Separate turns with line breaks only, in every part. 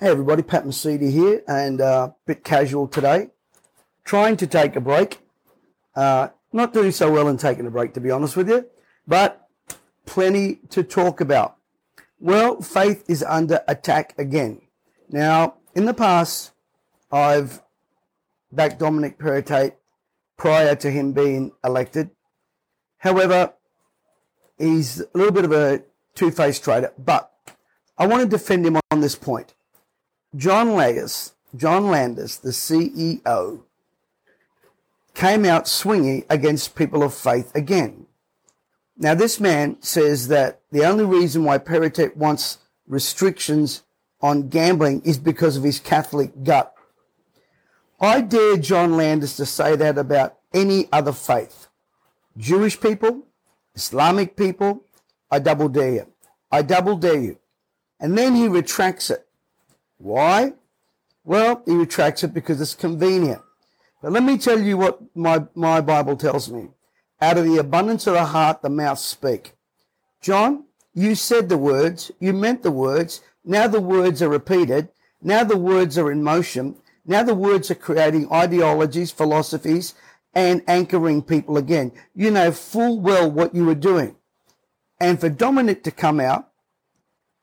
Hey everybody, Pat Mesiti here, and uh, a bit casual today. Trying to take a break. Uh, not doing so well in taking a break, to be honest with you, but plenty to talk about. Well, faith is under attack again. Now, in the past, I've backed Dominic Perrottet prior to him being elected. However, he's a little bit of a two-faced traitor, but I want to defend him on this point. John Landis, John Landis, the CEO, came out swinging against people of faith again. Now, this man says that the only reason why Perrottet wants restrictions on gambling is because of his Catholic gut. I dare John Landis to say that about any other faith. Jewish people, Islamic people, I double dare you. I double dare you. And then he retracts it. Why? Well, he retracts it because it's convenient. But let me tell you what my, my Bible tells me. Out of the abundance of the heart, the mouth speak. John, you said the words, you meant the words, now the words are repeated, now the words are in motion, now the words are creating ideologies, philosophies, and anchoring people again. You know full well what you were doing. And for Dominic to come out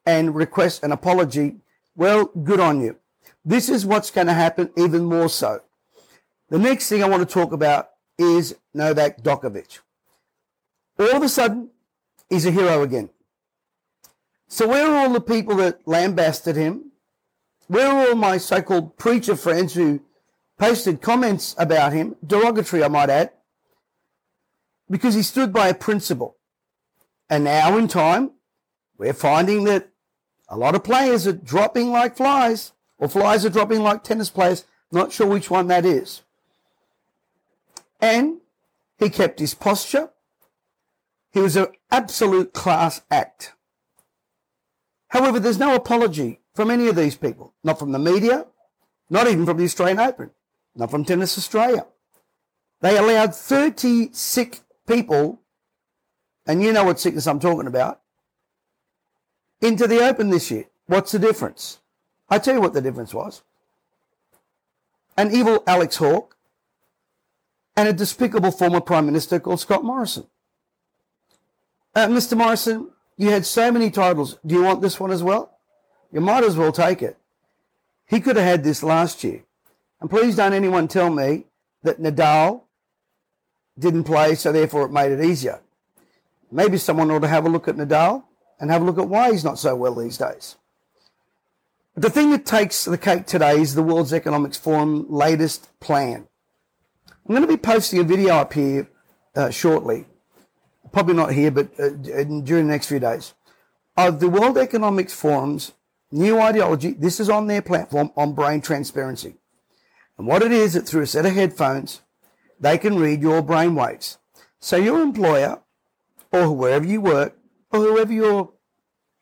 and request an apology, well, good on you. This is what's going to happen even more so. The next thing I want to talk about is Novak Djokovic. All of a sudden, he's a hero again. So where are all the people that lambasted him? Where are all my so-called preacher friends who posted comments about him, derogatory I might add, because he stood by a principle. And now in time, we're finding that a lot of players are dropping like flies, or flies are dropping like tennis players. Not sure which one that is. And he kept his posture. He was an absolute class act. However, there's no apology from any of these people, not from the media, not even from the Australian Open, not from Tennis Australia. They allowed 30 sick people, and you know what sickness I'm talking about, into the Open this year. What's the difference? I tell you what the difference was. An evil Alex Hawke and a despicable former Prime Minister called Scott Morrison. Uh, Mr. Morrison, you had so many titles. Do you want this one as well? You might as well take it. He could have had this last year. And please don't anyone tell me that Nadal didn't play, so therefore it made it easier. Maybe someone ought to have a look at Nadal and have a look at why he's not so well these days. The thing that takes the cake today is the World Economics Forum latest plan. I'm going to be posting a video up here uh, shortly, probably not here, but uh, during the next few days, of the World Economics Forum's new ideology. This is on their platform on brain transparency. And what it is, that through a set of headphones, they can read your brain waves. So your employer, or wherever you work, or whoever you're,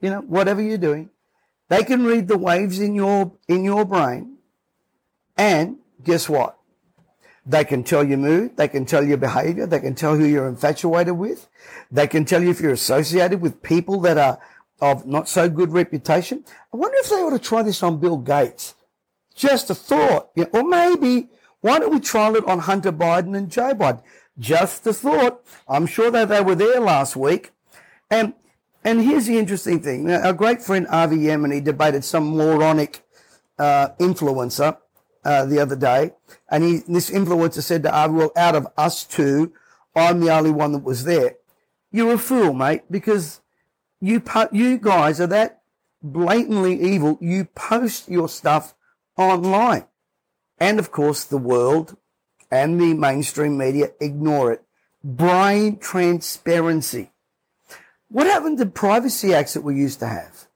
you know, whatever you're doing, they can read the waves in your in your brain, and guess what? They can tell your mood. They can tell your behavior. They can tell who you're infatuated with. They can tell you if you're associated with people that are of not so good reputation. I wonder if they ought to try this on Bill Gates. Just a thought. or maybe, why don't we trial it on Hunter Biden and Joe Biden? Just a thought. I'm sure that they were there last week. And, and here's the interesting thing. Our great friend Avi Yemini debated some moronic uh, influencer uh, the other day. And he, this influencer said to Avi, well, out of us two, I'm the only one that was there. You're a fool, mate, because you, you guys are that blatantly evil. You post your stuff online. And of course, the world and the mainstream media ignore it. Brain transparency. What happened to privacy acts that we used to have?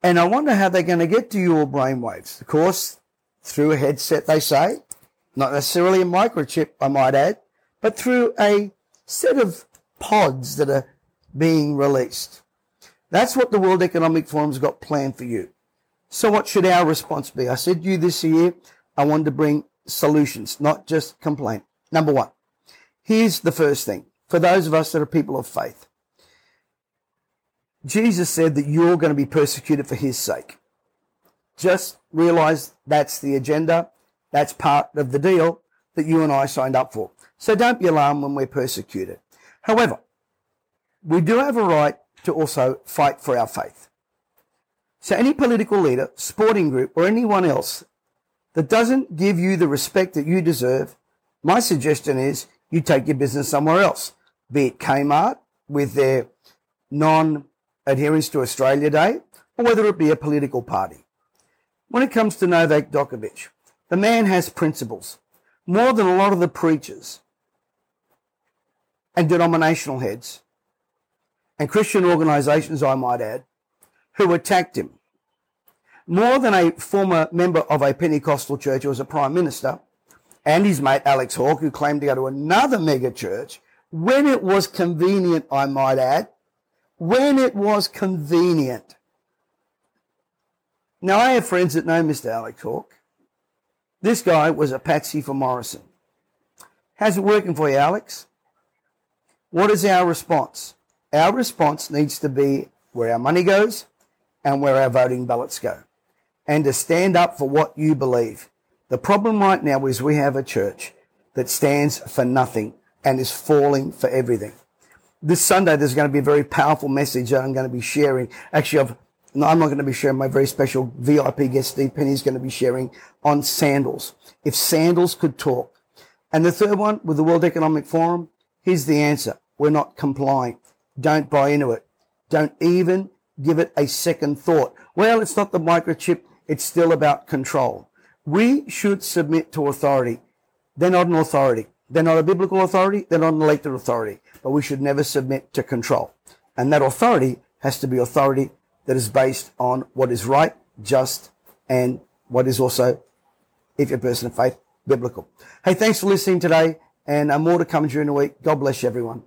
And I wonder how they're going to get to your brainwaves. Of course, through a headset, they say, not necessarily a microchip, I might add, but through a set of pods that are being released. That's what the World Economic Forum's got planned for you. So what should our response be? I said to you this year, I wanted to bring solutions, not just complaint. Number one, here's the first thing for those of us that are people of faith. Jesus said that you're going to be persecuted for his sake. Just realize that's the agenda. That's part of the deal that you and I signed up for. So don't be alarmed when we're persecuted. However, we do have a right to also fight for our faith. So any political leader, sporting group, or anyone else that doesn't give you the respect that you deserve, my suggestion is you take your business somewhere else, be it Kmart with their non adherence to Australia Day, or whether it be a political party. When it comes to Novak Djokovic, the man has principles more than a lot of the preachers and denominational heads and Christian organizations, I might add, who attacked him. More than a former member of a Pentecostal church who was a prime minister and his mate Alex Hawke, who claimed to go to another mega church when it was convenient, I might add, when it was convenient. Now, I have friends that know Mr. Alex Hawke. This guy was a patsy for Morrison. How's it working for you, Alex? What is our response? Our response needs to be where our money goes and where our voting ballots go, and to stand up for what you believe. The problem right now is we have a church that stands for nothing and is falling for everything. This Sunday, there's going to be a very powerful message that I'm going to be sharing. Actually, I've, no, I'm not going to be sharing my very special VIP guest, Steve Penny, is going to be sharing on sandals. If sandals could talk. And the third one with the World Economic Forum, here's the answer. We're not complying. Don't buy into it. Don't even give it a second thought. Well, it's not the microchip. It's still about control. We should submit to authority. They're not an authority. They're not a biblical authority. They're not an elected authority. But we should never submit to control. And that authority has to be authority that is based on what is right, just, and what is also, if you're a person of faith, biblical. Hey, thanks for listening today and uh, more to come during the week. God bless you, everyone.